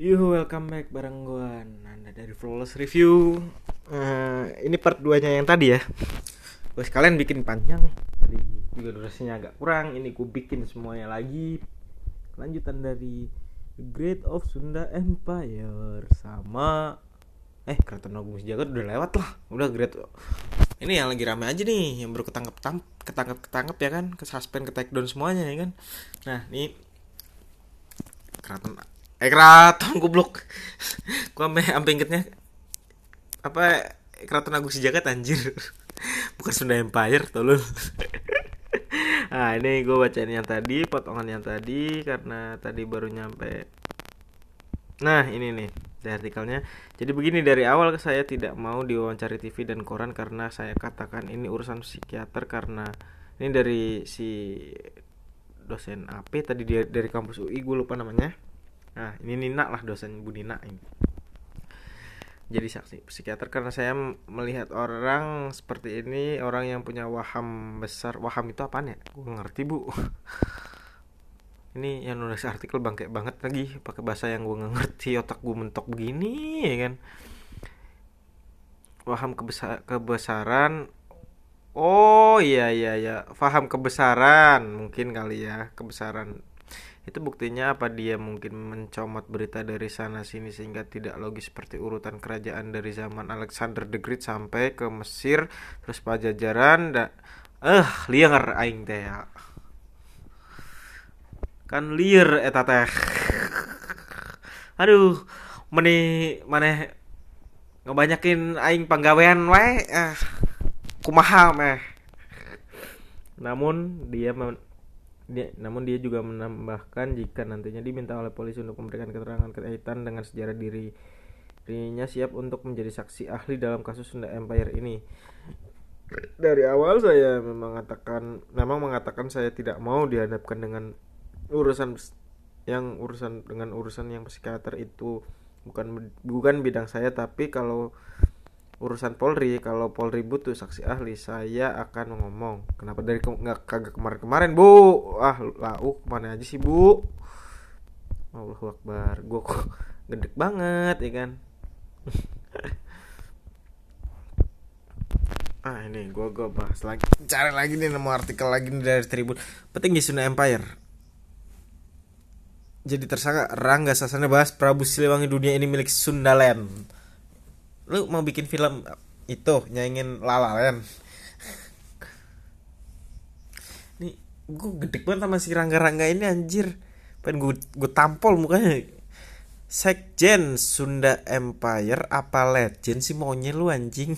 Yuh, welcome back bareng gua Nanda dari Flawless Review. Eh, ini part 2-nya yang tadi ya. Gue sekalian bikin panjang. Tadi juga durasinya agak kurang. Ini gue bikin semuanya lagi. Lanjutan dari The Great of Sunda Empire sama eh Keraton Agung Sejagat udah lewat lah. Udah Great. Ini yang lagi rame aja nih, yang baru ketangkep ketangkep ketangkep ya kan, ke suspend, ke take down semuanya ya kan. Nah, ini Keraton eh keraton goblok. Gua sampai sampai ingetnya apa keraton agung sejagat anjir. Bukan Sunda Empire tolol. Nah ini gue bacain yang tadi potongan yang tadi karena tadi baru nyampe. Nah ini nih di artikelnya. Jadi begini dari awal saya tidak mau diwawancari TV dan koran karena saya katakan ini urusan psikiater karena ini dari si dosen AP tadi dia dari kampus UI gue lupa namanya Nah, ini Nina lah dosen Bu Nina ini. Jadi saksi psikiater karena saya melihat orang seperti ini, orang yang punya waham besar. Waham itu apa ya? Gue ngerti, Bu. ini yang nulis artikel bangke banget lagi pakai bahasa yang gue ngerti otak gue mentok begini ya kan waham kebesar kebesaran oh iya iya iya paham kebesaran mungkin kali ya kebesaran itu buktinya apa dia mungkin mencomot berita dari sana sini sehingga tidak logis seperti urutan kerajaan dari zaman Alexander the Great sampai ke Mesir terus Pajajaran dan eh liar aing teh ya. Kan liar eta teh. Aduh meni mana ngebanyakin aing panggawean wae eh kumaha meh. Namun dia dia, namun dia juga menambahkan jika nantinya diminta oleh polisi untuk memberikan keterangan kaitan dengan sejarah diri dirinya siap untuk menjadi saksi ahli dalam kasus Sunda Empire ini. Dari awal saya memang mengatakan memang mengatakan saya tidak mau dihadapkan dengan urusan yang urusan dengan urusan yang psikiater itu bukan bukan bidang saya tapi kalau urusan Polri. Kalau Polri butuh saksi ahli saya akan ngomong. Kenapa dari nggak kagak kemarin-kemarin bu? Ah lau mana aja sih bu? Allahu Akbar. Gue kok gede banget ya kan? Ah ini gue gue bahas lagi. Cari lagi nih nemu artikel lagi nih dari Tribun. Petinggi Sunda Empire. Jadi tersangka Rangga Sasana bahas Prabu Siliwangi dunia ini milik Sundaland lu mau bikin film itu nyanyiin Lala Land? Nih gue gede banget sama si Rangga Rangga ini anjir. Pengen gue gue tampol mukanya. Sekjen Sunda Empire apa legend sih maunya lu anjing?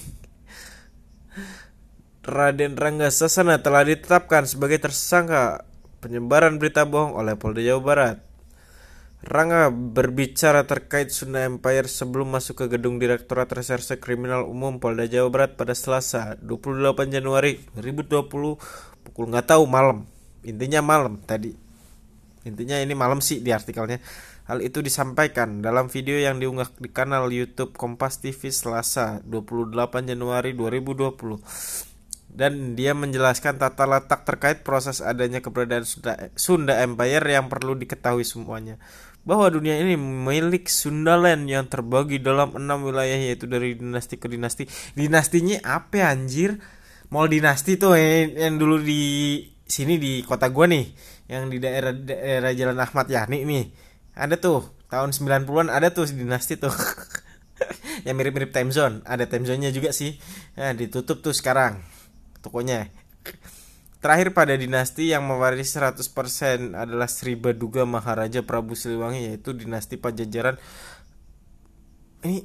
Raden Rangga Sasana telah ditetapkan sebagai tersangka penyebaran berita bohong oleh Polda Jawa Barat Rangga berbicara terkait Sunda Empire sebelum masuk ke gedung Direktorat Reserse Kriminal Umum Polda Jawa Barat pada Selasa 28 Januari 2020 pukul nggak tahu malam. Intinya malam tadi. Intinya ini malam sih di artikelnya. Hal itu disampaikan dalam video yang diunggah di kanal YouTube Kompas TV Selasa 28 Januari 2020 dan dia menjelaskan tata letak terkait proses adanya keberadaan Sunda, Sunda Empire yang perlu diketahui semuanya bahwa dunia ini milik Sundaland yang terbagi dalam enam wilayah yaitu dari dinasti ke dinasti. Dinastinya apa anjir? Mau dinasti tuh yang, yang dulu di sini di kota gua nih, yang di daerah daerah Jalan Ahmad Yani nih. Ada tuh tahun 90-an ada tuh dinasti tuh. yang mirip-mirip time zone, ada time zone-nya juga sih. Nah, ditutup tuh sekarang tokonya. Terakhir pada dinasti yang mewarisi 100% adalah Sri Baduga Maharaja Prabu Siliwangi yaitu dinasti Pajajaran. Ini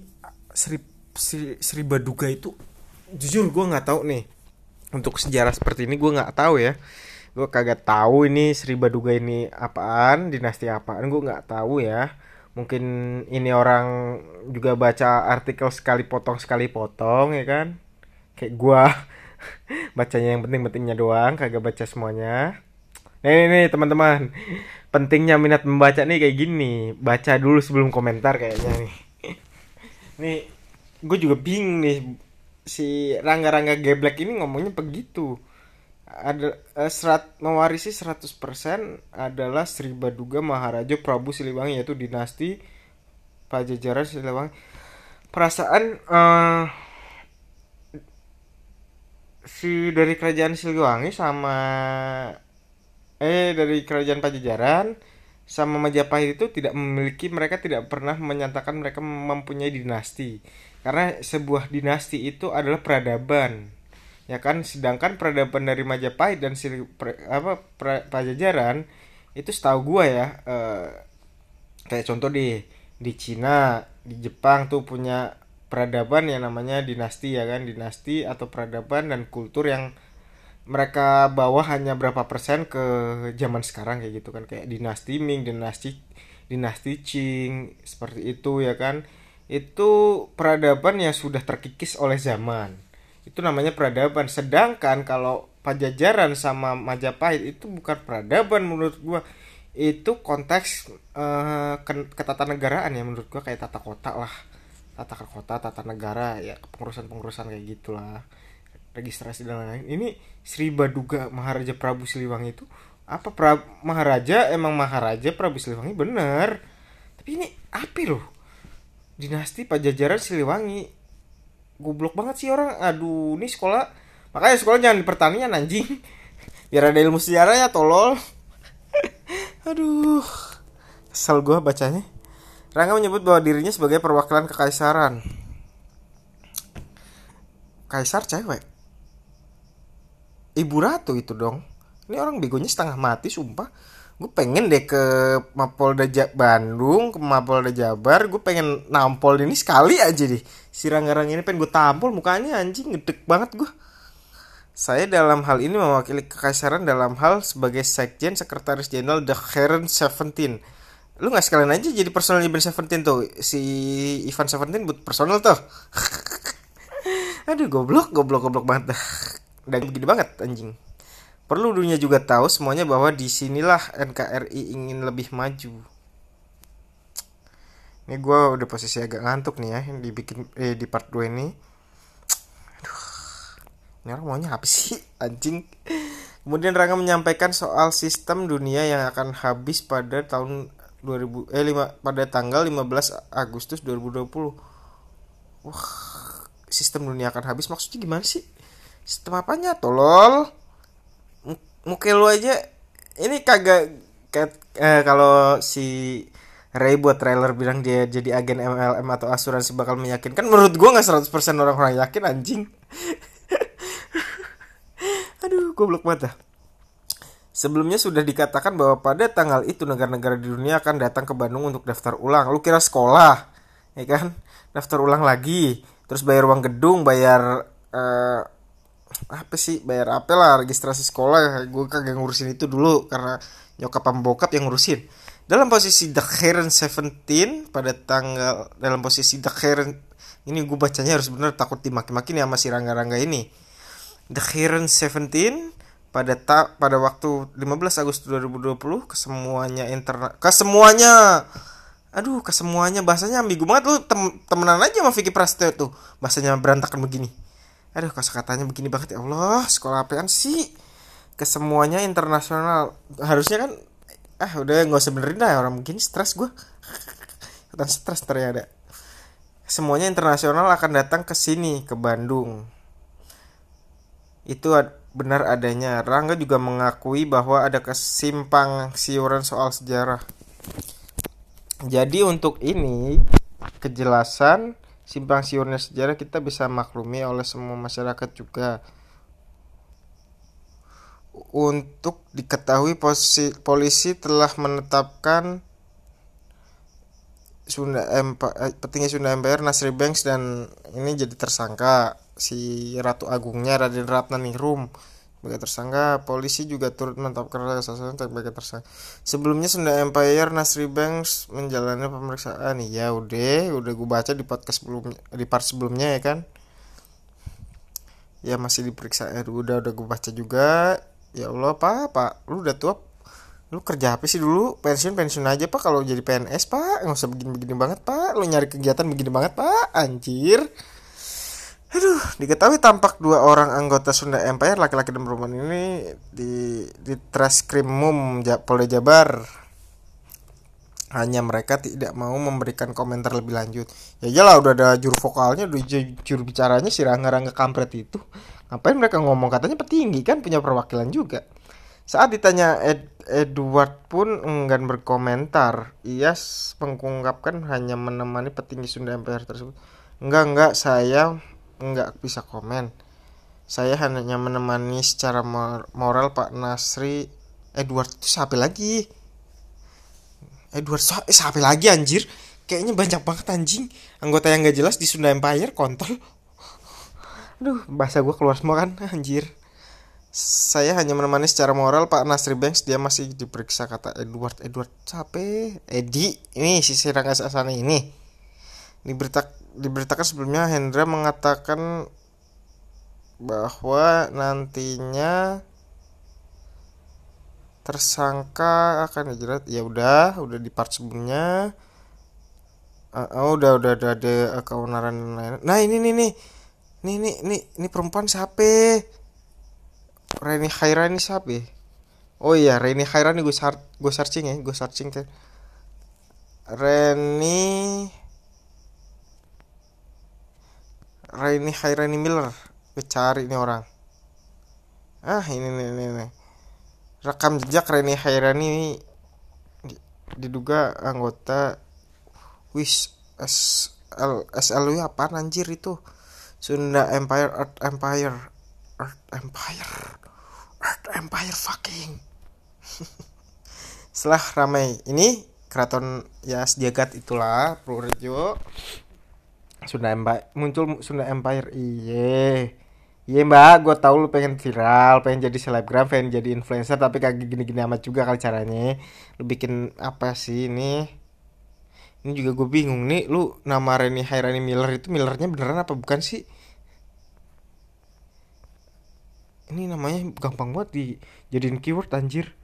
Sri Sri, Sri Baduga itu jujur gue nggak tahu nih. Untuk sejarah seperti ini gue nggak tahu ya. Gue kagak tahu ini Sri Baduga ini apaan dinasti apaan gue nggak tahu ya. Mungkin ini orang juga baca artikel sekali potong sekali potong ya kan? Kayak gue bacanya yang penting-pentingnya doang kagak baca semuanya. Nih nih, teman-teman. Pentingnya minat membaca nih kayak gini. Baca dulu sebelum komentar kayaknya nih. Nih gue juga bingung nih. Si Rangga-Rangga Geblek ini ngomongnya begitu. Ada uh, serat mewarisi 100% adalah Sri Baduga Maharaja Prabu Siliwangi yaitu dinasti Pajajaran Siliwangi. Perasaan uh, si dari kerajaan Siliwangi sama eh dari kerajaan Pajajaran sama Majapahit itu tidak memiliki mereka tidak pernah menyatakan mereka mempunyai dinasti. Karena sebuah dinasti itu adalah peradaban ya kan? Sedangkan peradaban dari Majapahit dan Sili, pre, apa pra, Pajajaran itu setahu gua ya eh, kayak contoh di di Cina di Jepang tuh punya peradaban yang namanya dinasti ya kan dinasti atau peradaban dan kultur yang mereka bawa hanya berapa persen ke zaman sekarang kayak gitu kan kayak dinasti Ming, dinasti dinasti Qing seperti itu ya kan. Itu peradaban yang sudah terkikis oleh zaman. Itu namanya peradaban. Sedangkan kalau Pajajaran sama Majapahit itu bukan peradaban menurut gua. Itu konteks uh, ketatanegaraan ya menurut gua kayak tata kota lah. Tata kota, tata negara ya pengurusan-pengurusan kayak gitulah. Registrasi dan lain-lain. Ini Sri Baduga Maharaja Prabu Siliwangi itu apa pra Maharaja emang Maharaja Prabu Siliwangi? Bener. Tapi ini api loh. Dinasti Pajajaran Siliwangi. Goblok banget sih orang. Aduh ini sekolah makanya sekolah jangan di pertanian anjing. Biar ada ilmu sejarah ya tolol. Aduh kesel gue bacanya Rangga menyebut bahwa dirinya sebagai perwakilan kekaisaran. Kaisar cewek. Ibu ratu itu dong. Ini orang begonya setengah mati sumpah. Gue pengen deh ke Mapolda Bandung ke Mapolda Jabar. Gue pengen nampol ini sekali aja deh. Si rangga ini pengen gue tampol mukanya anjing. Ngedek banget gue saya dalam hal ini mewakili kekaisaran dalam hal sebagai sekjen sekretaris jenderal The Heron Seventeen lu nggak sekalian aja jadi personal Ivan Seventeen tuh. Si Ivan Seventeen buat personal tuh. Aduh goblok goblok goblok banget. Dan begini banget anjing. Perlu dunia juga tahu semuanya bahwa di sinilah NKRI ingin lebih maju. Ini gue udah posisi agak ngantuk nih ya dibikin eh, di part 2 ini. Aduh ini orang maunya apa sih anjing? Kemudian Rangga menyampaikan soal sistem dunia yang akan habis pada tahun 2000 eh 5 pada tanggal 15 Agustus 2020 wah sistem dunia akan habis. Maksudnya gimana sih? Sistem apanya tolol? Muka lu aja ini kagak kayak eh, kalau si Ray buat trailer bilang dia jadi agen MLM atau asuransi bakal meyakinkan menurut gua nggak 100% orang-orang yakin anjing. Aduh goblok banget Sebelumnya sudah dikatakan bahwa pada tanggal itu negara-negara di dunia akan datang ke Bandung untuk daftar ulang. Lu kira sekolah, ya kan? Daftar ulang lagi, terus bayar uang gedung, bayar uh, apa sih bayar apa lah registrasi sekolah gue kagak ngurusin itu dulu karena nyokap bokap yang ngurusin dalam posisi The Heron 17 pada tanggal dalam posisi The Heron ini gue bacanya harus bener takut dimaki-maki nih sama si rangga-rangga ini The Heron 17 pada ta pada waktu 15 Agustus 2020 kesemuanya internet kesemuanya aduh kesemuanya bahasanya ambigu banget. Lu tem temenan aja sama Vicky Prasetyo tuh. Bahasanya berantakan begini. Aduh katanya begini banget ya Allah sekolah apaan sih? Kesemuanya internasional. Harusnya kan ah udah nggak usah benerin dah orang begini stres gue kan stres ternyata semuanya internasional akan datang ke sini ke Bandung. Itu benar adanya. Rangga juga mengakui bahwa ada kesimpang siuran soal sejarah. Jadi untuk ini kejelasan simpang siurnya sejarah kita bisa maklumi oleh semua masyarakat juga. Untuk diketahui posi, polisi telah menetapkan Sunda Empire, eh, petinggi Sunda Empire Nasri Banks dan ini jadi tersangka si Ratu Agungnya Raden Ratna Ningrum sebagai tersangka polisi juga turut menetapkan sasaran sebagai tersangka. Sebelumnya Sunda Empire Nasri Banks menjalani pemeriksaan. Ya udah udah gue baca di podcast sebelumnya di part sebelumnya ya kan? Ya masih diperiksa ya udah udah gue baca juga. Ya Allah pak pak lu udah tua lu kerja apa sih dulu? Pensiun pensiun aja pak. Kalau jadi PNS pak nggak usah begini begini banget pak. Lu nyari kegiatan begini banget pak. Anjir Aduh, diketahui tampak dua orang anggota Sunda Empire laki-laki dan perempuan ini di di Treskrimum Polda Jabar. hanya mereka tidak mau memberikan komentar lebih lanjut. Ya iyalah udah ada juru vokalnya udah juru bicaranya si Rangga Rangga kampret itu. Ngapain mereka ngomong? Katanya petinggi kan punya perwakilan juga. Saat ditanya Ed, Edward pun enggan berkomentar. Ia mengungkapkan hanya menemani petinggi Sunda Empire tersebut. Enggak enggak saya enggak bisa komen. Saya hanya menemani secara moral Pak Nasri. Edward itu siapa lagi? Edward eh, siapa lagi anjir? Kayaknya banyak banget anjing. Anggota yang gak jelas di Sunda Empire kontol. Aduh bahasa gue keluar semua kan anjir. Saya hanya menemani secara moral Pak Nasri Banks. Dia masih diperiksa kata Edward. Edward capek Edi. Ini si Siranga Sasana ini diberita diberitakan sebelumnya Hendra mengatakan bahwa nantinya tersangka akan dijerat. Ya udah udah di part sebelumnya. Uh, oh udah udah udah ada keonaran lain nah ini nih nih nih nih nih ini perempuan siapa? Reni Khairani siapa? Oh iya Reni Khairani gue sar gue searching ya gue searching kan. Reni Reni Khairani Miller. Gue cari ini orang. Ah ini nih ini nih rekam jejak Reni Hairani diduga anggota Wis SL SLW apa anjir itu? Sunda Empire Earth Empire Earth Empire Earth Empire fucking. Setelah ramai ini keraton ya sejagat itulah Purworejo Sunda Empire muncul Sunda Empire iye Iya mbak, gue tau lu pengen viral, pengen jadi selebgram, pengen jadi influencer, tapi kagak gini-gini amat juga kali caranya. Lu bikin apa sih ini? Ini juga gue bingung nih, lu nama Reni Hairani Miller itu Millernya beneran apa bukan sih? Ini namanya gampang banget di jadiin keyword anjir.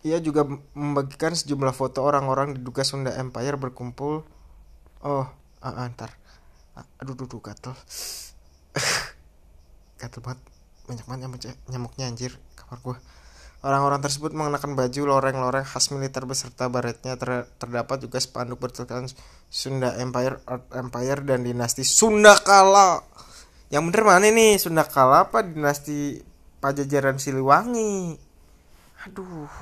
Ia juga membagikan sejumlah foto orang-orang diduga Sunda Empire berkumpul. Oh, ah, antar aduh aduh, aduh gatel gatel banget banyak banget nyamuk nyamuknya anjir kamar gue Orang-orang tersebut mengenakan baju loreng-loreng khas militer beserta baretnya ter terdapat juga spanduk bertuliskan Sunda Empire, Art Empire dan dinasti Sunda Kala. Yang bener mana nih Sunda Kala apa dinasti Pajajaran Siliwangi? Aduh.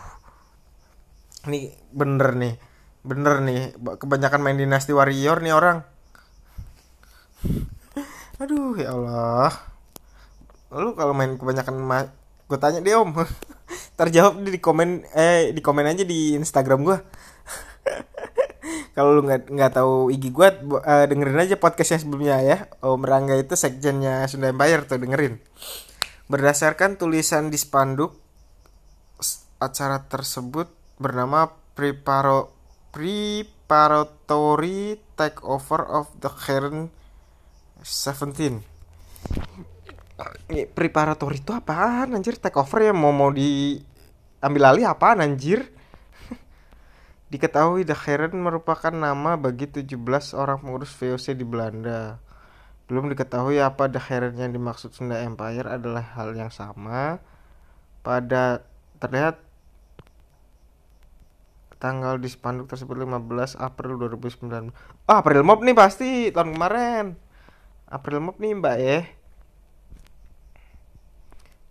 Ini bener nih. Bener nih. Kebanyakan main dinasti warrior nih orang. Aduh ya Allah. Lu kalau main kebanyakan ma gue tanya dia om. Terjawab di komen eh di komen aja di Instagram gue kalau lu nggak nggak tahu IG gue uh, dengerin aja podcastnya sebelumnya ya. Om Rangga itu sekjennya Sunda Empire tuh dengerin. Berdasarkan tulisan di spanduk acara tersebut bernama Preparo Preparatory Takeover of the Current Seventeen preparatory itu apaan anjir take over ya mau mau diambil alih apaan anjir Diketahui The Heron merupakan nama bagi 17 orang pengurus VOC di Belanda. Belum diketahui apa The Heron yang dimaksud Sunda Empire adalah hal yang sama. Pada terlihat tanggal di spanduk tersebut 15 April 2009. Ah, April Mop nih pasti tahun kemarin. April Mop nih mbak ya.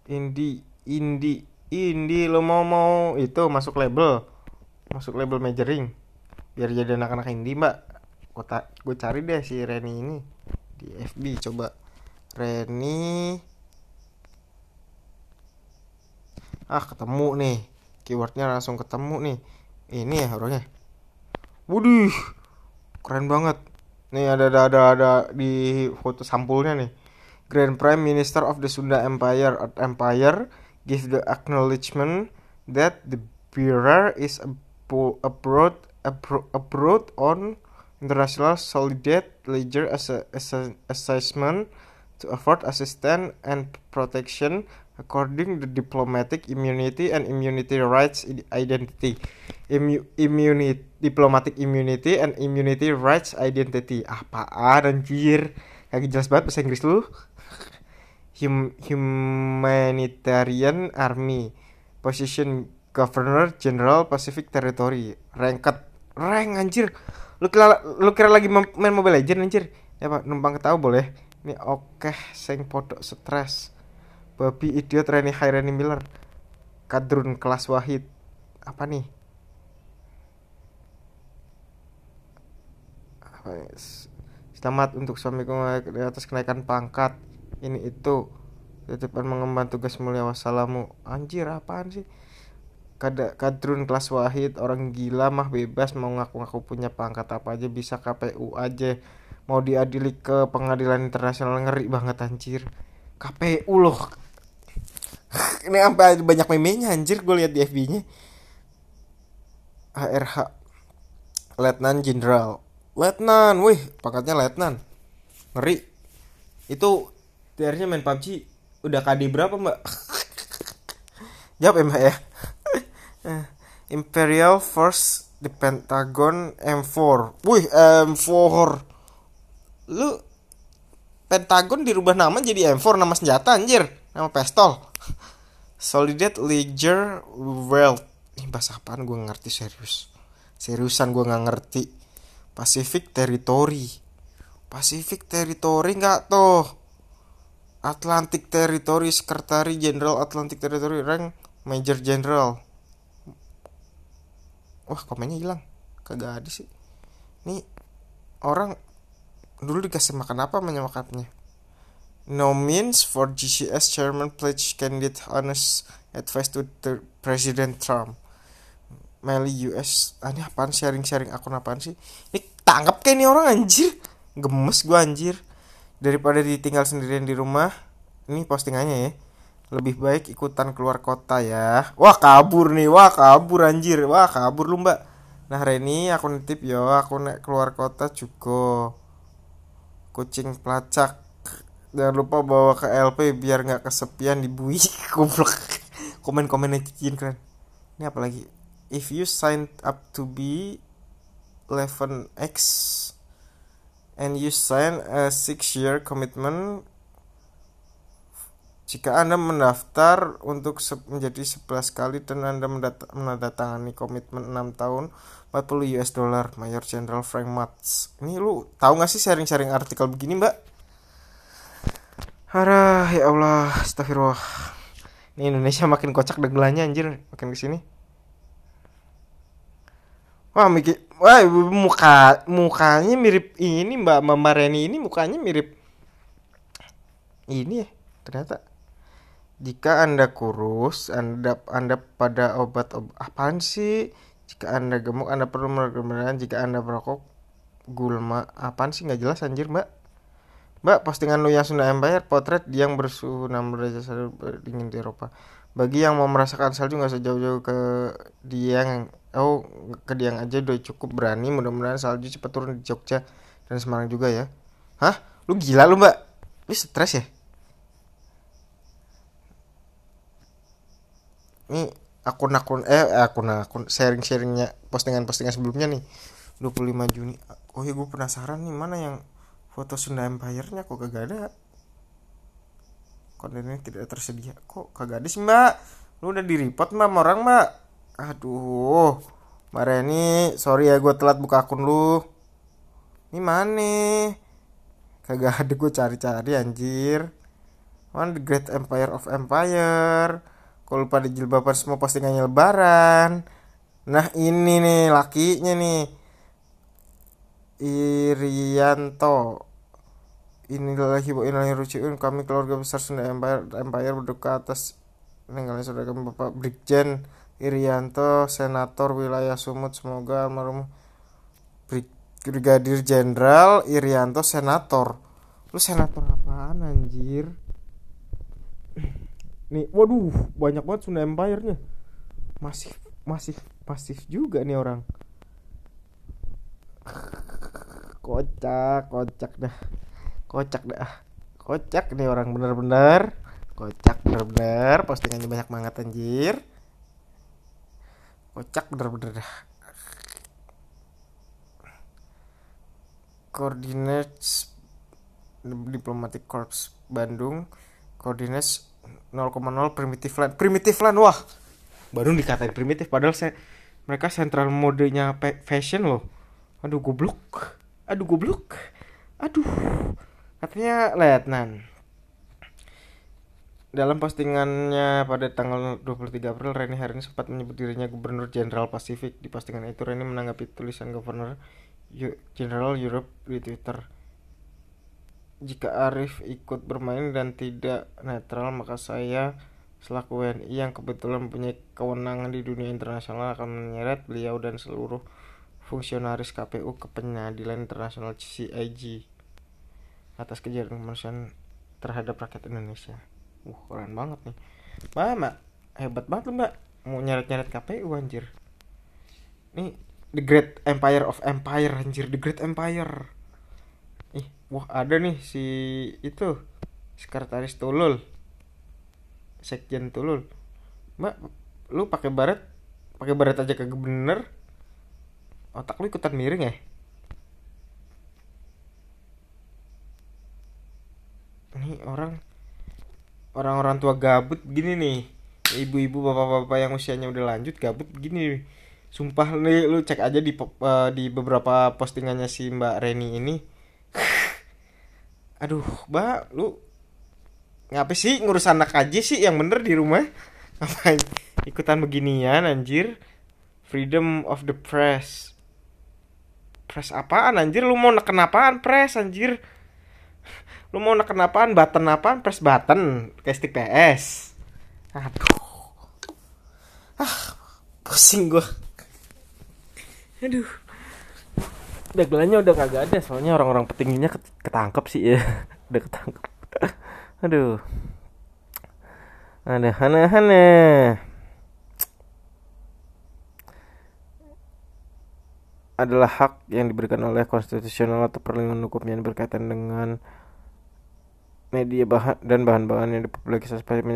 Indi Indi Indi lo mau mau. Itu masuk label. Masuk label majoring biar jadi anak-anak indie mbak. Gue gue cari deh si Reni ini di FB coba. Reni. Ah ketemu nih. Keywordnya langsung ketemu nih ini ya orangnya Waduh keren banget Nih ada ada ada, ada di foto sampulnya nih. Grand Prime Minister of the Sunda Empire at Empire give the acknowledgement that the bearer is abroad abroad on international solidate ledger as a, as a assessment to afford assistance and protection according to diplomatic immunity and immunity rights identity. Immu immunity diplomatic immunity and immunity rights identity. Apaan anjir? Kagak jelas banget bahasa Inggris lu. Hum humanitarian army. Position Governor General Pacific Territory. Rangket rank anjir. Lu kira lu kira lagi main Mobile Legend anjir? Ya pak numpang ketawa boleh. Ini oke sing podok stres babi idiot Reni Hairani Miller. Kadrun kelas wahid. Apa nih? Ya? Selamat untuk suamiku di atas kenaikan pangkat. Ini itu titipan mengemban tugas mulia. Wassalamu. Anjir apaan sih? Kada, kadrun kelas wahid orang gila mah bebas mau ngaku-ngaku punya pangkat apa aja bisa KPU aja. Mau diadili ke pengadilan internasional ngeri banget anjir. KPU loh ini sampai banyak memenya anjir gue lihat di FB nya HRH Letnan Jenderal Letnan wih pangkatnya Letnan. Ngeri. Itu tiarnya main PUBG udah KD berapa mbak? Jawab ya mbak ya. Eh, Imperial Force di Pentagon M4 wih M4 lu Pentagon dirubah nama jadi M4 nama senjata anjir. Nama pistol Solidate Ledger Wealth ini bahasa apaan? Gue ngerti serius. Seriusan gue nggak ngerti. Pacific Territory. Pacific Territory nggak tuh Atlantic Territory Sekretari Jenderal Atlantic Territory rank Major General. Wah komennya hilang. Kagak ada sih. Ini orang dulu dikasih makan apa menyemakannya no means for GCS chairman pledge candidate honest advice to the President Trump. Meli US ah, ini apaan sharing-sharing akun apaan sih? Ini tangkap kayak ini orang anjir. Gemes gua anjir. Daripada ditinggal sendirian di rumah ini postingannya ya. Lebih baik ikutan keluar kota ya. Wah kabur nih. Wah kabur anjir. Wah kabur lu mbak. Nah Reni aku nitip yo aku naik keluar kota juga kucing pelacak jangan lupa bawa ke LP biar nggak kesepian di bui goblok komen-komen netizen keren ini apa lagi if you signed up to be 11x and you sign a six year commitment jika Anda mendaftar untuk menjadi 11 kali dan Anda menandatangani komitmen 6 tahun 40 US dollar Mayor Jenderal Frank Matz. Ini lu tahu nggak sih sharing-sharing artikel begini, Mbak? Harah, ya Allah, astagfirullah. Ini Indonesia makin kocak dagelannya anjir, makin ke sini. Wah, mikir, wah muka mukanya mirip ini Mbak Mama Reni ini mukanya mirip ini ya ternyata. Jika anda kurus anda anda pada obat ob, apaan sih? Jika anda gemuk anda perlu merekomendasikan jika anda merokok gulma apaan sih? Nggak jelas anjir mbak mbak postingan lu yang Sunda Empire potret yang bersuhu 6 derajat celcius dingin di Eropa. Bagi yang mau merasakan salju nggak usah jauh-jauh ke Dieng oh ke Dieng aja udah cukup berani. Mudah-mudahan salju cepat turun di Jogja dan Semarang juga ya. Hah? Lu gila lu mbak. Lu stres ya? Ini akun-akun eh akun-akun sharing-sharingnya postingan-postingan sebelumnya nih. 25 Juni. Oh ya gue penasaran nih mana yang foto Sunda Empire-nya kok kagak ada? Kontennya tidak tersedia. Kok kagak ada sih mbak? Lu udah di report mbak sama orang mbak? Aduh mbak Reni sorry ya gue telat buka akun lu. Ini mana? Kagak ada gue cari-cari anjir. One the Great Empire of Empire? Kalau lupa di jilbaban semua postingannya lebaran? Nah ini nih lakinya nih. Irianto inilah hibu inilah ruciun kami keluarga besar Sunda Empire Empire berduka atas meninggalnya saudara kami Bapak Brigjen Irianto Senator wilayah Sumut. Semoga almarhum Brig- Brigadir Jenderal Irianto Senator. Lu senator apaan anjir? Nih waduh banyak banget Sunda Empire nya masih masih pasif juga nih orang. Kocak kocak dah kocak dah. Kocak nih orang bener-bener. Kocak bener-bener. Postingannya banyak banget anjir. Kocak bener-bener dah. Coordinates Diplomatic Corps Bandung. Coordinates 0,0 primitive land. Primitive land wah. Baru dikatain primitif padahal saya mereka sentral modenya fashion loh. Aduh goblok. Aduh goblok. Aduh katanya letnan dalam postingannya pada tanggal 23 April, Reni Harini sempat menyebut dirinya Gubernur Jenderal Pasifik. Di postingan itu, Reni menanggapi tulisan Governor Eu- Jenderal Europe di Twitter. Jika Arif ikut bermain dan tidak netral, maka saya selaku WNI yang kebetulan mempunyai kewenangan di dunia internasional akan menyeret beliau dan seluruh fungsionaris KPU ke pengadilan internasional CIG atas kejadian kemanusiaan terhadap rakyat Indonesia. Wah keren banget nih. Mbak, mbak Hebat banget lu mbak. Mau nyeret-nyeret KPU anjir. Nih The Great Empire of Empire anjir The Great Empire. Ih Wah ada nih si Itu Sekretaris Tulul. Sekjen Tulul. Mbak Lu pakai baret pakai baret aja kagak bener. Otak lu ikutan miring ya Ini orang orang-orang tua gabut gini nih. Ibu-ibu bapak-bapak yang usianya udah lanjut gabut gini. Sumpah nih lu cek aja di eh, di beberapa postingannya si Mbak Reni ini. Aduh mbak lu ngapa sih ngurus anak aja sih yang bener di rumah? Ngapain? Ikutan beginian anjir. Freedom of the press. Press apaan anjir? Lu mau neken apaan press anjir lu mau neken apaan? Button apaan? Press button. Kayak stick PS. Aduh ah pusing gua. Aduh. Dagelannya udah kagak ada soalnya orang-orang petingginya ket- ketangkep sih ya. Udah ketangkep. Aduh. Aneh aneh aneh. Adalah hak yang diberikan oleh konstitusional atau perlindungan hukum yang berkaitan dengan media bahan dan bahan-bahan yang dipublikasi seperti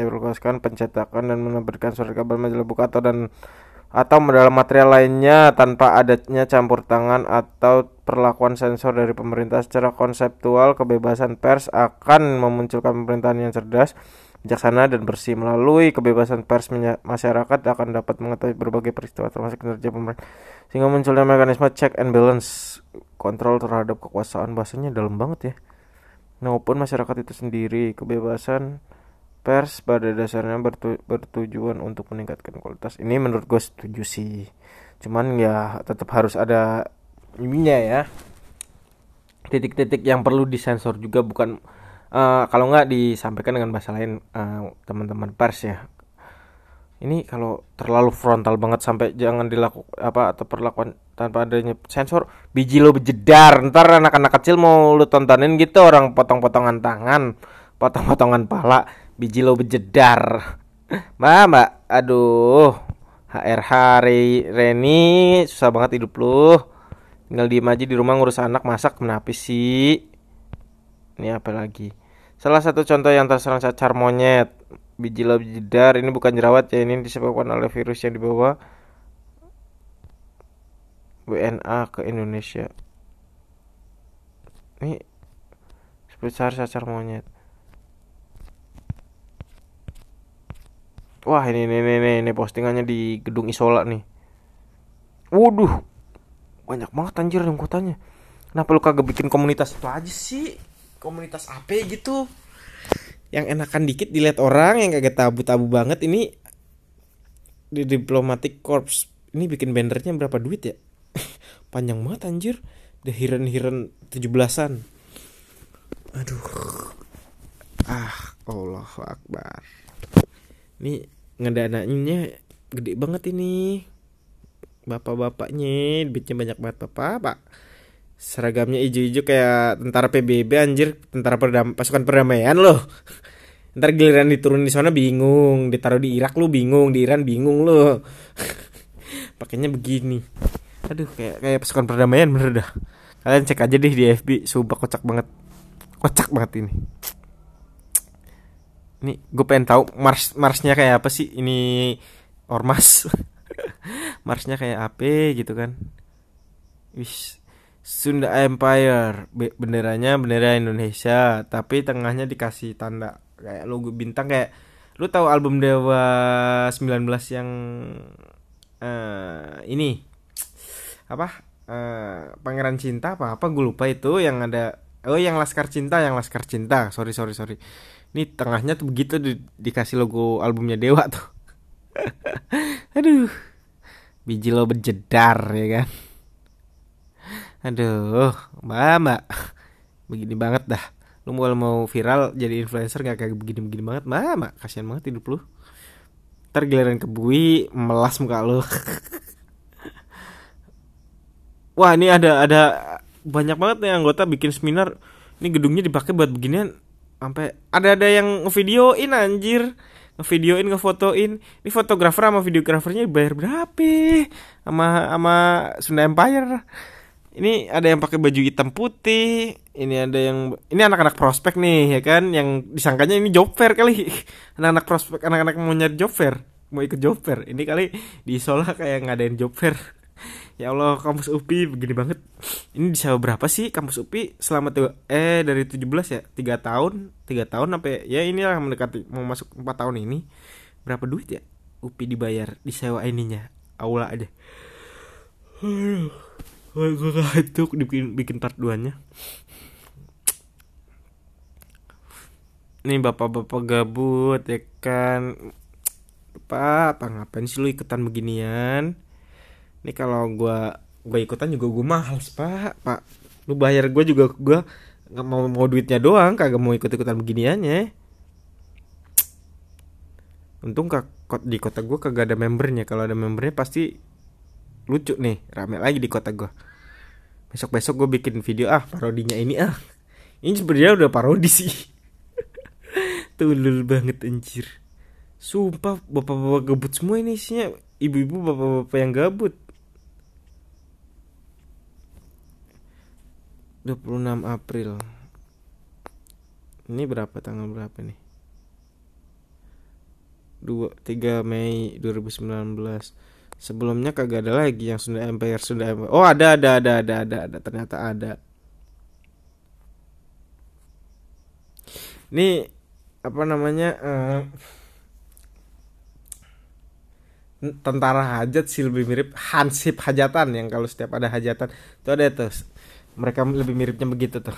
pencetakan dan menerbitkan surat kabar majalah buku atau dan atau dalam material lainnya tanpa adanya campur tangan atau perlakuan sensor dari pemerintah. Secara konseptual kebebasan pers akan memunculkan pemerintahan yang cerdas bijaksana dan bersih. Melalui kebebasan pers masyarakat akan dapat mengetahui berbagai peristiwa termasuk kinerja pemerintah sehingga munculnya mekanisme check and balance kontrol terhadap kekuasaan. Bahasanya dalam banget ya maupun masyarakat itu sendiri kebebasan pers pada dasarnya bertu- bertujuan untuk meningkatkan kualitas. Ini menurut gue setuju sih. Cuman ya tetap harus ada ininya ya. Titik-titik yang perlu disensor juga bukan eh, kalau nggak disampaikan dengan bahasa lain eh, teman-teman pers ya. Ini kalau terlalu frontal banget sampai jangan dilakukan apa atau perlakuan tanpa adanya sensor biji lo bejedar ntar anak-anak kecil mau lu tontonin gitu orang potong-potongan tangan potong-potongan pala biji lo bejedar mbak mbak. Aduh HRH Re- Reni susah banget hidup lu tinggal diem aja di rumah ngurus anak masak kenapa sih. Ini apa lagi? Salah satu contoh yang terserang cacar monyet biji lo jedar ini bukan jerawat ya ini disebabkan oleh virus yang dibawa WNA ke Indonesia. Ini sebesar cacar monyet. Wah ini ini ini, ini, postingannya di gedung isola nih. Waduh banyak banget anjir yang kotanya. Kenapa lu kagak bikin komunitas itu aja sih? Komunitas apa gitu. Yang enakan dikit dilihat orang yang kagak tabu-tabu banget. Ini di diplomatic corps ini bikin bannernya berapa duit ya panjang banget anjir. The hiren-hiren 17-an aduh. Ah Allahu Akbar. Ini ngedanainnya gede banget ini. Bapak-bapaknya duitnya banyak banget bapak. Pak seragamnya hijau-hijau kayak tentara PBB anjir. Tentara perdam pasukan perdamaian loh. Ntar giliran diturunin di sana bingung. Ditaruh di Irak lu bingung. Di Iran bingung lu pakainya begini aduh kayak kayak pasukan perdamaian bener dah. Kalian cek aja deh di FB sumpah kocak banget. Kocak banget ini. Ini gue pengen tahu mars marsnya kayak apa sih? Ini ormas. Marsnya kayak apa gitu kan. Wis Sunda Empire. Be- benderanya bendera Indonesia tapi tengahnya dikasih tanda. Kayak logo bintang kayak lu tahu album Dewa 19 yang eh ini apa eh Pangeran Cinta apa apa gue lupa itu yang ada oh yang Laskar Cinta yang Laskar Cinta. Sorry sorry sorry. Ini tengahnya tuh begitu di- dikasih logo albumnya Dewa tuh. Aduh. Biji lo berjedar ya kan? Aduh mbak mbak. Begini banget dah. Lu mau mau viral jadi influencer nggak kayak begini begini banget. Mbak mbak kasihan banget hidup lu. Ntar giliran kebui melas muka lu wah ini ada ada banyak banget nih anggota bikin seminar. Ini gedungnya dipakai buat beginian. Sampai ada ada yang ngevideoin anjir. Ngevideoin ngefotoin. Ini fotografer sama videografernya bayar berapa? Sama sama Sunda Empire. Ini ada yang pakai baju hitam putih. Ini ada yang ini anak-anak prospek nih ya kan? Yang disangkanya ini job fair kali. Anak-anak prospek anak-anak mau nyari job fair. Mau ikut job fair. Ini kali di Solo kayak ngadain job fair ya Allah kampus UPI begini banget. Ini disewa berapa sih kampus UPI selama tuh eh dari 17 ya tiga tahun tiga tahun sampai ya inilah mendekati mau masuk 4 tahun ini. Berapa duit ya UPI dibayar disewa ininya? Aula aja. Aduh, gue ngantuk bikin bikin part 2 nya nih bapak-bapak gabut ya kan? Apa ngapain sih lu ikutan beginian? Ini kalau gua gua ikutan juga gua males, Pak. Pak, lu bayar gua juga gua nggak mau mau duitnya doang, kagak mau ikut-ikutan beginiannya. Untung kak di kota gua kagak ada membernya. Kalau ada membernya pasti lucu nih, rame lagi di kota gua. Besok-besok gue bikin video ah parodinya ini ah. Ini sebenarnya udah parodi sih. Tulul banget anjir. Sumpah bapak-bapak gabut semua ini isinya ibu-ibu bapak-bapak yang gabut. 26 April. Ini berapa tanggal berapa nih? 2 3 Mei 2019. Sebelumnya kagak ada lagi yang Sunda Empire Sunda Empire. Oh, ada ada ada ada ada ada ternyata ada. Ini apa namanya? eh, tentara hajat sih lebih mirip hansip hajatan yang kalau setiap ada hajatan itu ada tuh mereka lebih miripnya begitu tuh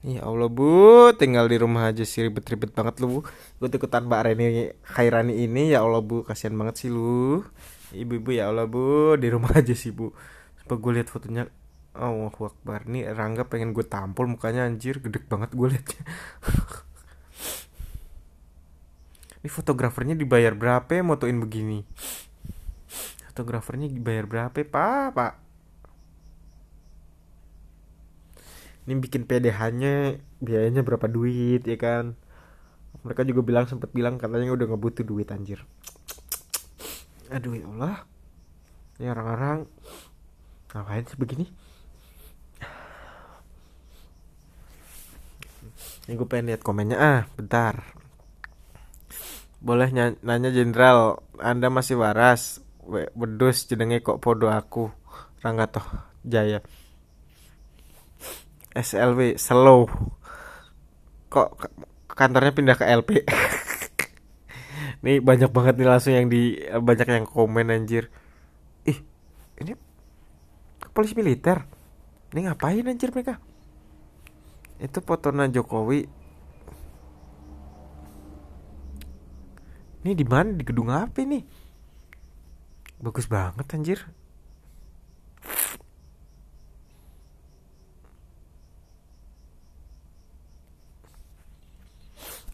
Ya Allah bu, tinggal di rumah aja sih ribet-ribet banget lu bu. Gue ikutan Mbak Reni Khairani ini ya Allah bu, kasihan banget sih lu. Ibu-ibu ya Allah bu, di rumah aja sih bu. Coba gue lihat fotonya, oh Akbar nih Rangga pengen gue tampol mukanya anjir, gede banget gue liatnya. Ini fotografernya dibayar berapa ya motoin begini? Fotografernya dibayar berapa pak? Pak? Ini bikin PDH-nya biayanya berapa duit ya kan? Mereka juga bilang sempet bilang katanya udah nggak butuh duit anjir. Aduh ya Allah. Ini orang-orang ngapain sih begini? Ini gue pengen lihat komennya ah, bentar. Boleh nya- nanya jenderal, Anda masih waras? We- Wedus jenenge kok podo aku. Rangga toh Jaya. SLW slow. Kok kantornya pindah ke LP? nih banyak banget nih langsung yang di banyak yang komen anjir. Ih, ini polisi militer. Ini ngapain anjir mereka? Itu fotonya Jokowi Ini di mana di gedung apa nih? Bagus banget anjir.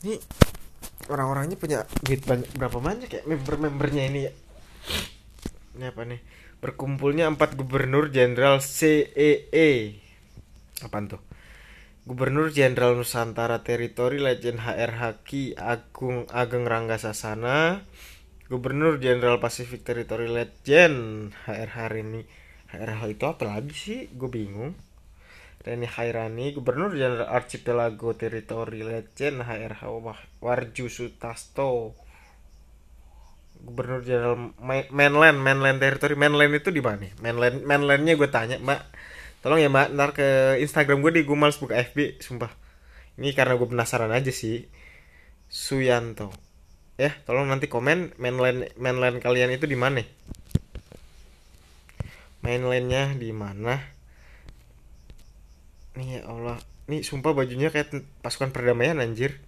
Ini orang-orangnya punya duit banyak berapa banyak ya member-membernya ini ya? Ini apa nih? Berkumpulnya empat gubernur jenderal CEE. Apaan tuh? Gubernur Jenderal Nusantara Teritori Legend HR Haki Agung Ageng Rangga Sasana Gubernur Jenderal Pasifik Teritori Legend HR Harini HR itu apa lagi sih? Gue bingung. Reni Hairani Gubernur Jenderal Archipelago Teritori Legend HRH Warju Sutasto Gubernur Jenderal Ma- Mainland Mainland Territory Mainland itu di mana? Mainland Mainlandnya gue tanya Mbak tolong ya mbak ntar ke Instagram gue di gue males buka FB sumpah. Ini karena gue penasaran aja sih. Suyanto ya tolong nanti komen mainland mainland kalian itu di mana? Mainlandnya di mana? Nih ya Allah. Nih sumpah bajunya kayak pasukan perdamaian anjir.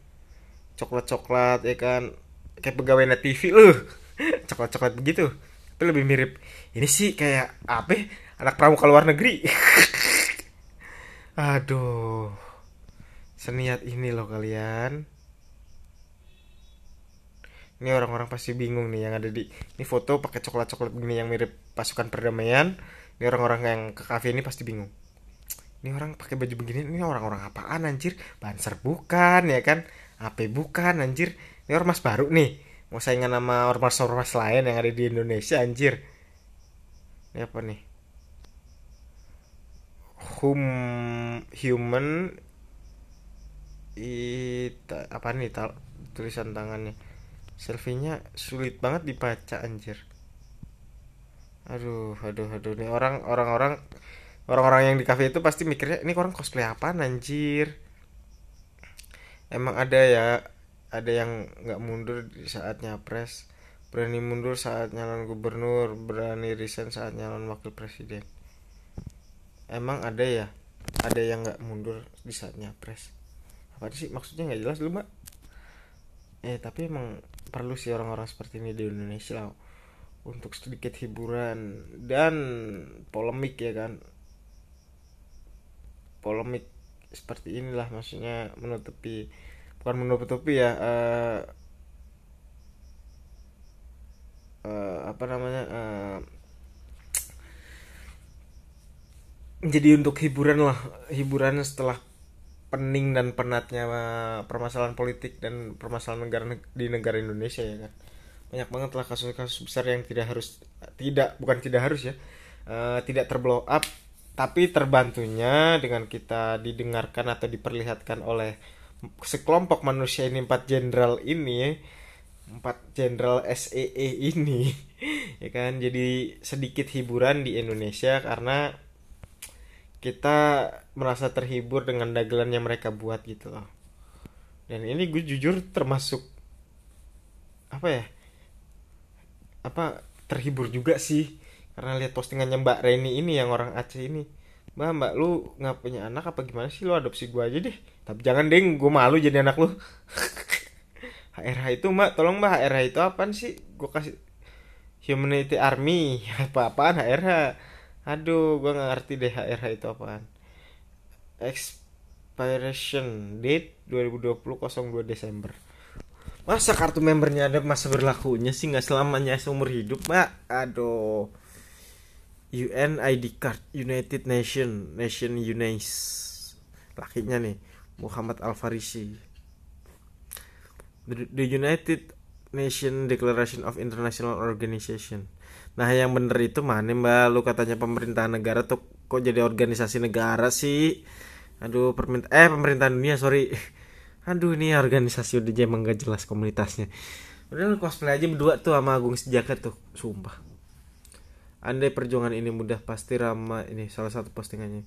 Coklat coklat ya kan? Kayak pegawai net TV loh. Coklat coklat begitu. Tapi lebih mirip. Ini sih kayak apa? Anak pramuka luar negeri. Aduh. Seniat ini loh kalian ini orang-orang pasti bingung nih yang ada di ini foto pakai coklat coklat begini yang mirip pasukan perdamaian. Ini orang-orang yang ke kafe ini pasti bingung. Ini orang pakai baju begini ini orang-orang apaan anjir? Banser bukan ya kan? AP bukan anjir? Ini ormas baru nih. Mau saingan sama ormas-ormas lain yang ada di Indonesia anjir. Ini apa nih? Hum human ita apa nih tulisan tangannya selfie-nya sulit banget dibaca anjir. Aduh aduh aduh. Nih orang orang-orang orang-orang yang di cafe itu pasti mikirnya ini orang cosplay apa anjir? Emang ada ya ada yang nggak mundur di saat nyapres berani mundur saat nyalon gubernur berani resign saat nyalon wakil presiden. Emang ada ya ada yang nggak mundur di saat nyapres. Apa sih maksudnya? Nggak jelas dulu mbak. Eh tapi emang perlu sih orang-orang seperti ini di Indonesia lah untuk sedikit hiburan dan polemik ya kan. Polemik seperti inilah maksudnya menutupi bukan menutupi ya eh, eh, apa namanya eh, jadi untuk hiburan lah hiburan setelah pening dan penatnya eh, permasalahan politik dan permasalahan negara di negara Indonesia ya kan? Banyak banget lah kasus-kasus besar yang tidak harus tidak bukan tidak harus ya eh, tidak terblow up tapi terbantunya dengan kita didengarkan atau diperlihatkan oleh sekelompok manusia ini empat jenderal ini empat jenderal SEE ini ya kan? Jadi sedikit hiburan di Indonesia karena kita merasa terhibur dengan dagelan yang mereka buat gitu loh. Dan ini gue jujur termasuk apa ya apa terhibur juga sih. Karena lihat postingannya Mbak Reni ini yang orang Aceh ini. Mbak Mbak lu nggak punya anak apa gimana sih? Lu adopsi gue aja deh. Tapi jangan deh gue malu jadi anak lu. HRH itu Mbak tolong Mbak HRH itu apaan sih? Gue kasih Humanity Army. Apa apaan HRH aduh gue nggak ngerti deh HRH itu apaan. Expiration date 2020 02 Desember. Masa kartu membernya ada masa berlakunya sih nggak selamanya seumur hidup mbak aduh. UN ID card United Nation Nation UNAIS lakinya nih Muhammad Al Farisi the United Nation Declaration of International Organization. Nah yang bener itu mana mbak? Lu katanya pemerintahan negara tuh kok jadi organisasi negara sih? Aduh perminta eh pemerintahan dunia sorry. Aduh ini organisasi udah emang gak jelas komunitasnya. Udah lu cosplay aja berdua tuh sama Agung Sejaka tuh sumpah. Andai perjuangan ini mudah pasti Rama ini salah satu postingannya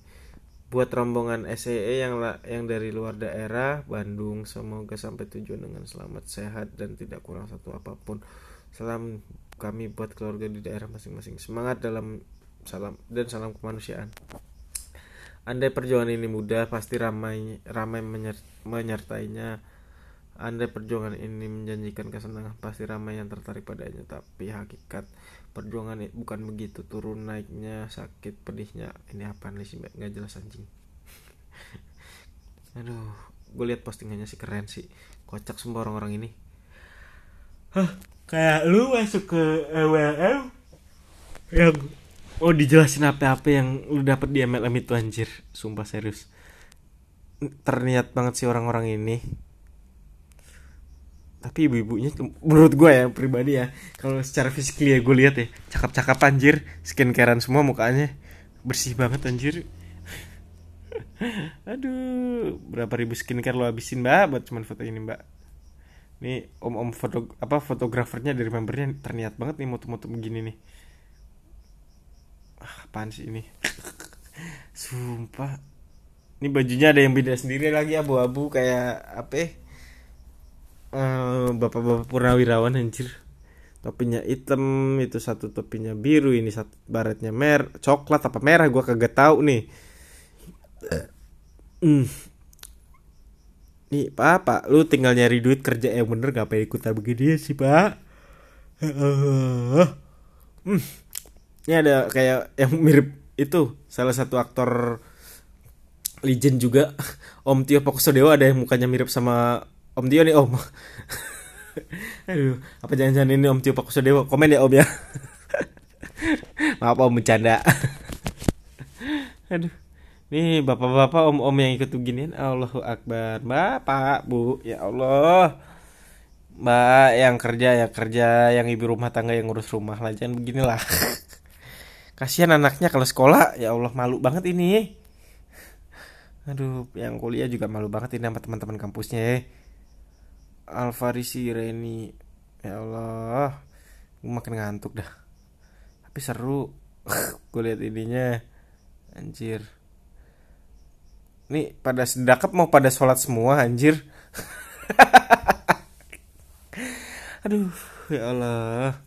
buat rombongan SEE yang la- yang dari luar daerah Bandung semoga sampai tujuan dengan selamat sehat dan tidak kurang satu apa pun salam kami buat keluarga di daerah masing-masing semangat dalam salam dan salam kemanusiaan Andai perjuangan ini mudah, pasti ramai ramai menyer- menyertainya. Andai perjuangan ini menjanjikan kesenangan, pasti ramai yang tertarik padanya. Tapi hakikat perjuangan i- bukan begitu. Turun naiknya, sakit pedihnya. Ini apa nih sih? Nggak jelas anjing. Aduh, gue lihat postingannya sih keren sih. Kocak semua orang-orang ini. Hah, kayak lu masuk ke MLM yang Oh dijelasin apa-apa yang lu dapet di MLM itu anjir Sumpah serius Terniat banget sih orang-orang ini Tapi ibu-ibunya menurut gue ya pribadi ya Kalau secara fisik ya gue lihat ya Cakep-cakep anjir. Skincarean semua mukanya Bersih banget anjir. Aduh Berapa ribu skincare lo habisin mbak? Buat cuman foto ini mbak. Nih om-om foto apa fotografernya dari membernya terniat banget nih moto-moto begini nih. Ah, apaan sih ini? Sumpah. Ini bajunya ada yang beda sendiri lagi abu-abu kayak apa ya? Eh, bapak-bapak purnawirawan anjir topinya hitam itu satu topinya biru ini satu baretnya mer coklat apa merah gua kagak tahu nih Hmm. Nih pak, pak, lu tinggal nyari duit kerja yang bener gak pengen ikutan begini sih pak. Hmm. Ini ada kayak yang mirip itu salah satu aktor legend juga Om Tio Pakusadewa ada yang mukanya mirip sama Om Tio nih Om. Aduh, apa jangan-jangan ini Om Tio Pakusadewa? Komen ya Om ya. Maaf Om bercanda. Aduh. Nih bapak-bapak om-om yang ikut beginian Allahu Akbar Bapak bu ya Allah Mbak yang kerja ya kerja Yang ibu rumah tangga yang ngurus rumah lah Jangan beginilah Kasihan anaknya kalau sekolah Ya Allah malu banget ini Aduh yang kuliah juga malu banget ini sama teman-teman kampusnya ya Alfarisi Reni Ya Allah Gue makin ngantuk dah Tapi seru Gue lihat ininya Anjir Nih pada sedekap mau pada sholat semua anjir. Aduh, ya Allah.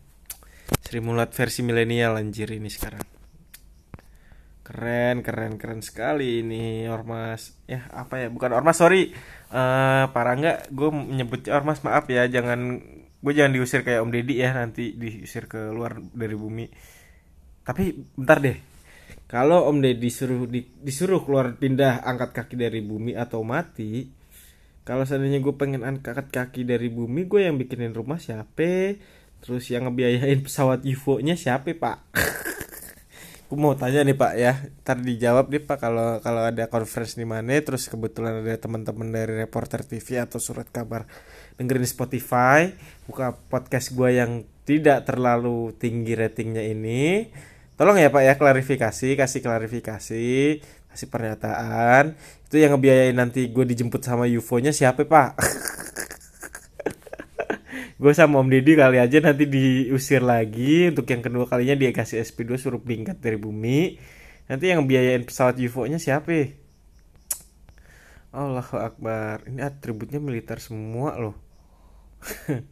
Sri Mulat versi milenial anjir ini sekarang. Keren, keren, keren sekali ini Ormas. Ya, apa ya? Bukan Ormas, sorry. Uh, parah nggak? Gue menyebut Ormas, maaf ya. Jangan, gue jangan diusir kayak Om Deddy ya. Nanti diusir ke luar dari bumi. Tapi bentar deh kalau Om Deddy disuruh di, disuruh keluar pindah angkat kaki dari bumi atau mati kalau seandainya gue pengen angkat kaki dari bumi gue yang bikinin rumah siapa terus yang ngebiayain pesawat UFO nya siapa pak gue mau tanya nih pak ya ntar dijawab nih pak kalau kalau ada conference di mana terus kebetulan ada teman-teman dari reporter TV atau surat kabar dengerin Spotify buka podcast gue yang tidak terlalu tinggi ratingnya ini Tolong ya Pak ya klarifikasi, kasih klarifikasi, kasih pernyataan. Itu yang ngebiayain nanti gue dijemput sama UFO-nya siapa Pak? gue sama Om Deddy kali aja nanti diusir lagi untuk yang kedua kalinya dia kasih SP2 suruh bingkat dari bumi. Nanti yang biayain pesawat UFO-nya siapa? Allahu Akbar. Ini atributnya militer semua loh.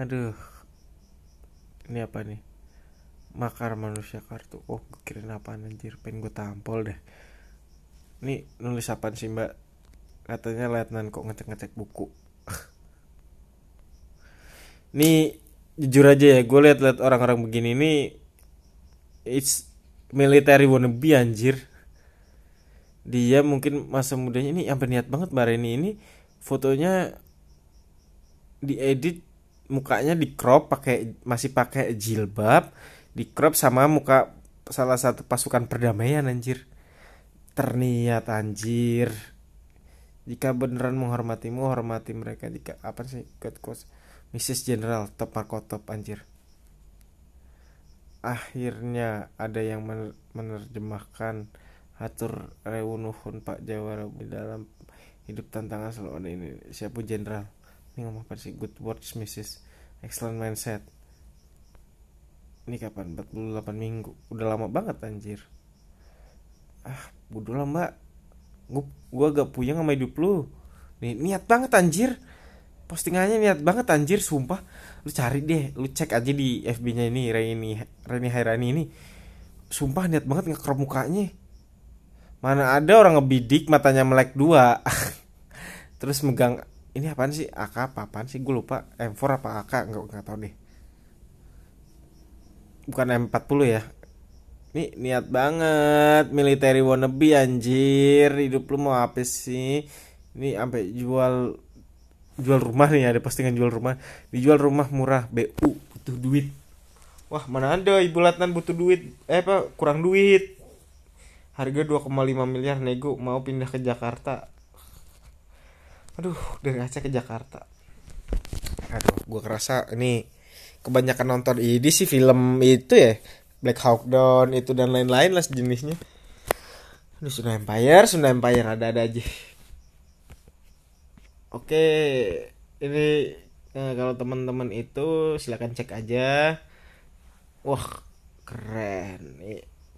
Aduh. Ini apa nih? makar manusia kartu oh gue kirain apa anjir pengen gue tampol deh ini nulis apa sih mbak katanya letnan kok ngecek ngecek buku ini jujur aja ya gue liat liat orang-orang begini ini it's military wannabe anjir. Dia mungkin masa mudanya ini yang niat banget Reni ini fotonya diedit mukanya di crop pakai masih pakai jilbab di crop sama muka salah satu pasukan perdamaian anjir. Terniat anjir. Jika beneran menghormatimu hormati mereka. Jika apa sih good quotes Mrs. General top markotop anjir. Akhirnya ada yang menerjemahkan atur reunuhun Pak Jawa di dalam hidup tantangan selalu ini. Siapa general? Ini ngomong apa sih? Good words Mrs. excellent mindset. Ini kapan? 48 minggu. Udah lama banget anjir. Ah bodo lah mbak. Gua, gua gak punya sama hidup lu. Niat banget anjir postingannya niat banget anjir sumpah. Lu cari deh lu cek aja di FB nya ini Reni Reni Hairani ini. Sumpah niat banget ngekrop mukanya. Mana ada orang ngebidik matanya melek dua. Terus megang ini apaan sih? AK apa apaan sih? Gue lupa. M4 apa AK nggak nggak tahu deh. Bukan M40 ya. Ini niat banget military wannabe anjir. Hidup lu mau apa sih? Ini sampai jual jual rumah nih ada postingan jual rumah. Dijual rumah murah BU butuh duit. Wah mana ada ibu latnan butuh duit. Eh apa kurang duit. Harga 2,5 miliar nego mau pindah ke Jakarta. Aduh dari Aceh ke Jakarta. Aduh gua kerasa ini kebanyakan nonton ini sih film itu ya. Black Hawk Down itu dan lain-lain lah sejenisnya. Aduh Sunda Empire Sunda Empire ada-ada aja Oke ini nah, kalau teman-teman itu silahkan cek aja. Wah keren.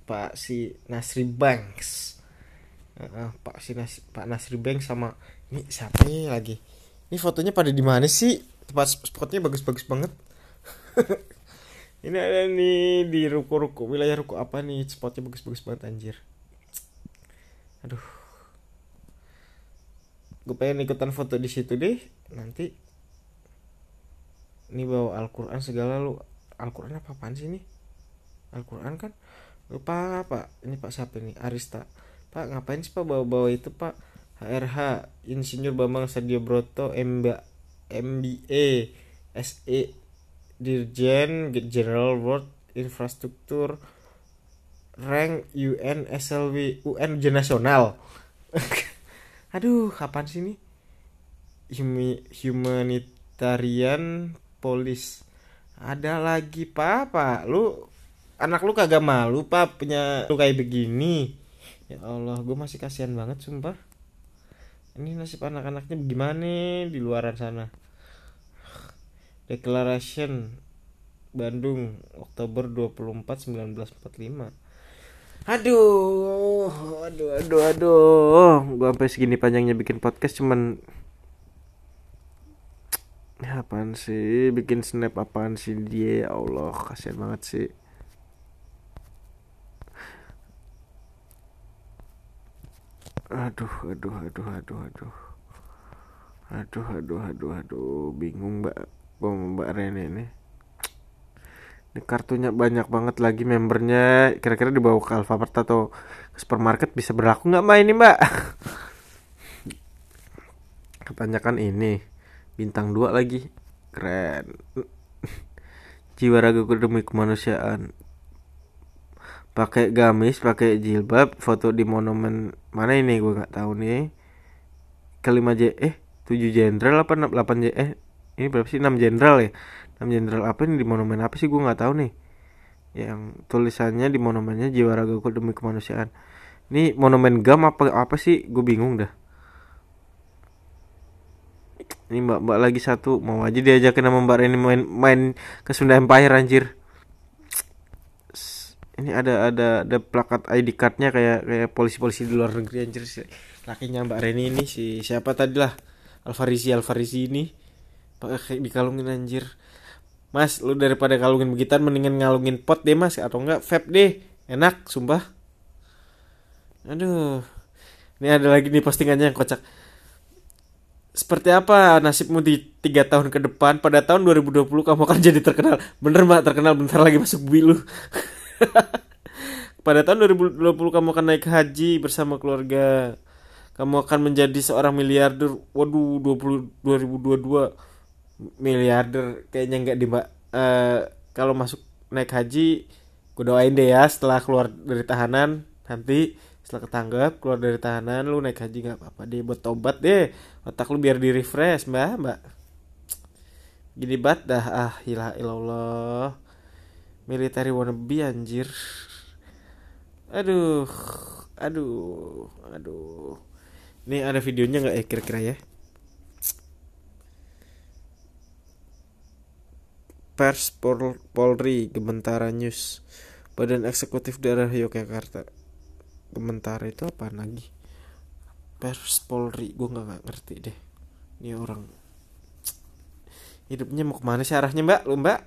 Pak si Nasri Banks. Heeh, Pak si Nas Pak Nasri Banks sama ini siapa nih lagi? Ini fotonya pada di mana sih? Tempat spotnya bagus-bagus banget. Ini ada nih di ruko-ruko wilayah ruko apa nih? Spotnya bagus-bagus banget anjir. Aduh gue pengen ikutan foto di situ deh. Nanti ini bawa Al-Quran segala lu. Al-Quran apa apaan sih ini? Al-Quran kan? Lupa pak. Ini pak siapa ini? Arista. Pak ngapain sih pak bawa-bawa itu pak? HRH Insinyur Bambang Sadio Broto MBA MBA SE Dirjen General World Infrastruktur rank UN SLW UN nasional aduh kapan sih ini? Humi- humanitarian polis ada lagi pak. Lu anak lu kagak malu pak punya lu kayak begini? Ya Allah gue masih kasihan banget sumpah. Ini nasib anak-anaknya gimana di luaran sana? Declaration Bandung Oktober 24 1945 Aduh, aduh, aduh, aduh. Gua sampai segini panjangnya bikin podcast cuman ya apaan sih? Bikin snap apaan sih dia? Ya Allah kasihan banget sih. Aduh aduh aduh aduh aduh. Aduh aduh aduh aduh. Bingung mbak. Sama mbak Rene nih ini kartunya banyak banget lagi membernya. Kira-kira dibawa ke Alfamart atau ke supermarket bisa berlaku nggak mbak ini mbak? Kebanyakan ini bintang dua lagi. Keren. Jiwa raga demi kemanusiaan. Pakai gamis pakai jilbab foto di monumen mana ini? Gue nggak tahu nih. Kelima J eh 7 jenderal apa 8 J eh ini berapa sih? 6 jenderal ya 6 jenderal apa ini di monumen apa sih? Gue nggak tahu nih. Yang tulisannya di monumennya jiwa raga demi kemanusiaan. Ini monumen gam apa apa sih? Gue bingung dah. Ini mbak mbak lagi satu. Mau aja diajakin sama mbak Reni main main ke Sunda Empire anjir. Ini ada ada ada plakat ID cardnya kayak kayak polisi-polisi di luar negeri anjir. Si lakinya mbak Reni ini si siapa tadi lah? Alfarisi Alfarisi ini. Pakai dikalungin anjir Mas lu daripada kalungin begitan mendingan ngalungin pot deh mas. Atau enggak vape deh. Enak sumpah. Aduh. Ini ada lagi nih postingannya yang kocak. Seperti apa nasibmu di tiga tahun ke depan? Pada tahun 2020 kamu akan jadi terkenal. Bener mbak terkenal. Bentar lagi masuk bui lu. Pada tahun 2020 kamu akan naik haji bersama keluarga. Kamu akan menjadi seorang miliarder. Waduh 20 2022 miliarder kayaknya nggak di Eh, kalau masuk naik haji gue doain deh ya setelah keluar dari tahanan nanti setelah ketangkep keluar dari tahanan lu naik haji nggak apa-apa deh buat tobat deh. Otak lu biar di refresh mbak mbak. Gini bat dah ah ilah ilallah military wannabe anjir. Aduh aduh aduh. Ini ada videonya nggak ya kira-kira ya Pers Pol Polri Gementara News. Badan Eksekutif Daerah Yogyakarta. Gementara itu apa lagi? Pers Polri gue nggak nggak ngerti deh. Ini orang hidupnya mau ke mana sih arahnya mbak? Lu mbak?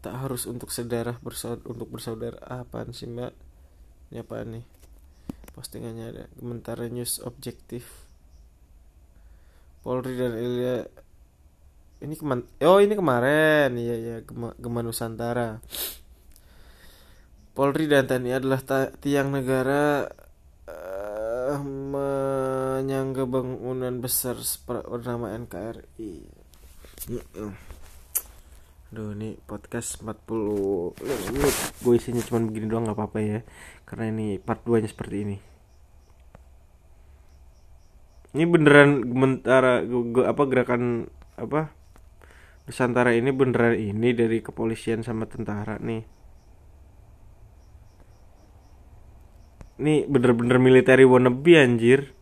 Tak harus untuk sedarah bersaudara untuk bersaudara. Apaan sih mbak? Ini apa nih? Postingannya ada. Gementara News Objektif. Polri dan Ilya ini keman oh ini kemarin. Iya ya Gema, Nusantara. Polri dan TNI adalah tiang negara eh, menyangga bangunan besar bernama NKRI. Aduh ini podcast 40 menit. Gue isinya cuma begini doang gak apa-apa ya. Karena ini part 2 nya seperti ini. Ini beneran gementara ge- ge- apa gerakan apa Nusantara ini beneran ini dari kepolisian sama tentara nih. Ini bener-bener military wannabe anjir.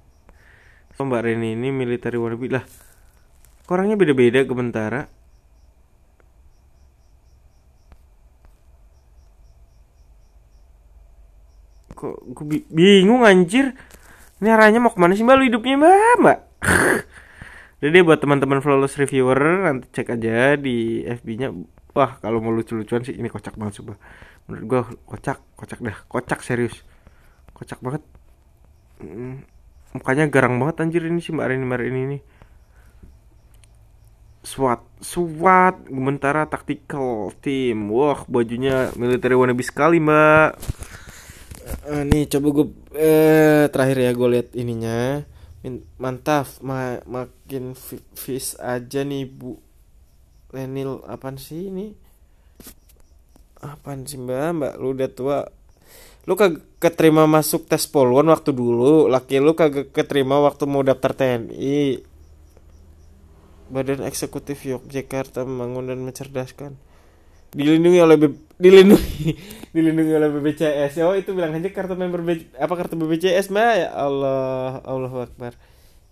So, Mbak Reni ini military wannabe lah. Korangnya beda-beda ke tentara. Kok gue bingung anjir. Ini arahnya mau ke mana sih mbak lu hidupnya mbak mbak? jadi buat teman-teman flawless reviewer nanti cek aja di FB nya wah kalau mau lucu-lucuan sih ini kocak banget coba menurut gue kocak kocak dah kocak serius. Kocak banget. Mm, mukanya garang banget anjir ini sih mbak Arini mbak Arini ini. SWAT SWAT. Gementara Tactical Team. Wah bajunya military wannabe sekali mbak. Uh, Nih coba gue eh, Terakhir ya gue lihat ininya Mantap. Ma Makin fish aja nih bu. Lenil apaan sih ini? Apaan sih mbak? Mbak lu udah tua. Lu kagak keterima masuk tes polwan waktu dulu. Laki lu kagak keterima waktu mau daftar TNI Badan Eksekutif Yogyakarta membangun dan mencerdaskan dilindungi oleh B, dilindungi. Dilindungi oleh BPJS oh itu bilang aja kartu member B, apa kartu BPJS mah ya Allah Allah Akbar.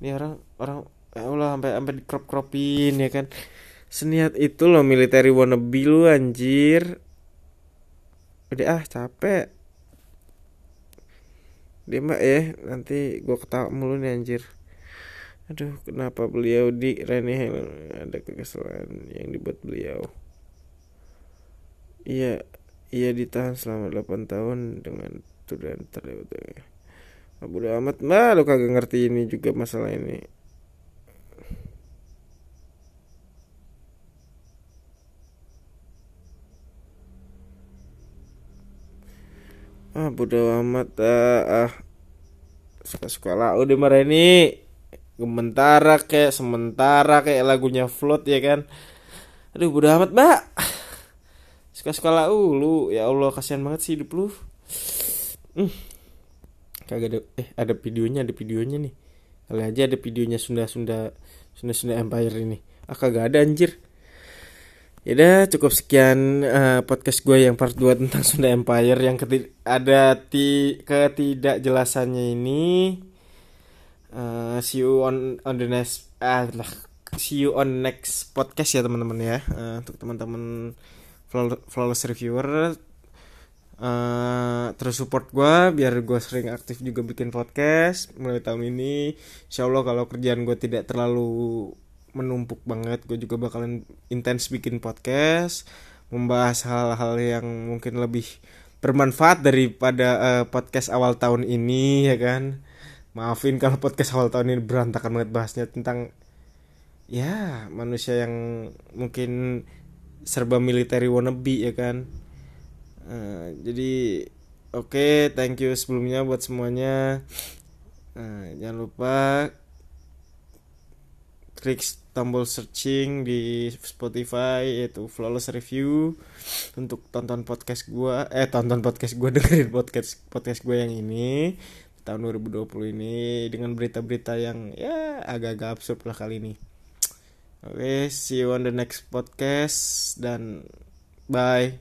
Ini orang orang ya Allah sampai sampai crop cropin ya kan? Seniat itu loh military wannabe lu anjir. Udah ah capek. Dia mbak ya nanti gue ketawa mulu nih anjir. Aduh kenapa beliau di Rene ada kekesalan yang dibuat beliau iya ia ditahan selama 8 tahun dengan tuduhan terlewat. Abu amat. Mah lu kagak ngerti ini juga masalah ini. Ah bodo amat ah, ah. suka suka lah udah marah ini sementara kayak sementara kayak lagunya float ya kan? Aduh bodo amat mbak suka suka lah uh, lu ya allah kasihan banget sih hidup lu hmm. kagak ada eh ada videonya ada videonya nih kali aja ada videonya Sunda Sunda Sunda Sunda Empire ini ah kagak ada anjir Yaudah cukup sekian uh, podcast gue yang part 2 tentang Sunda Empire yang keti ada ti ketidakjelasannya ini. Uh, see you on on the next uh, see you on next podcast ya teman-teman ya. Uh, untuk teman-teman flawless reviewer uh, terus support gue biar gue sering aktif juga bikin podcast mulai tahun ini. Insya Allah kalau kerjaan gue tidak terlalu menumpuk banget gue juga bakalan intens bikin podcast membahas hal-hal yang mungkin lebih bermanfaat daripada uh, podcast awal tahun ini ya kan maafin kalau podcast awal tahun ini berantakan banget bahasnya tentang ya manusia yang mungkin serba military wannabe ya kan uh, jadi oke okay, thank you sebelumnya buat semuanya uh, jangan lupa klik tombol searching di Spotify yaitu Flawless Review untuk tonton podcast gua eh tonton podcast gua dengerin podcast podcast gua yang ini tahun 2020 ini dengan berita-berita yang ya agak-agak absurd lah kali ini. Oke, okay, see you on the next podcast dan bye.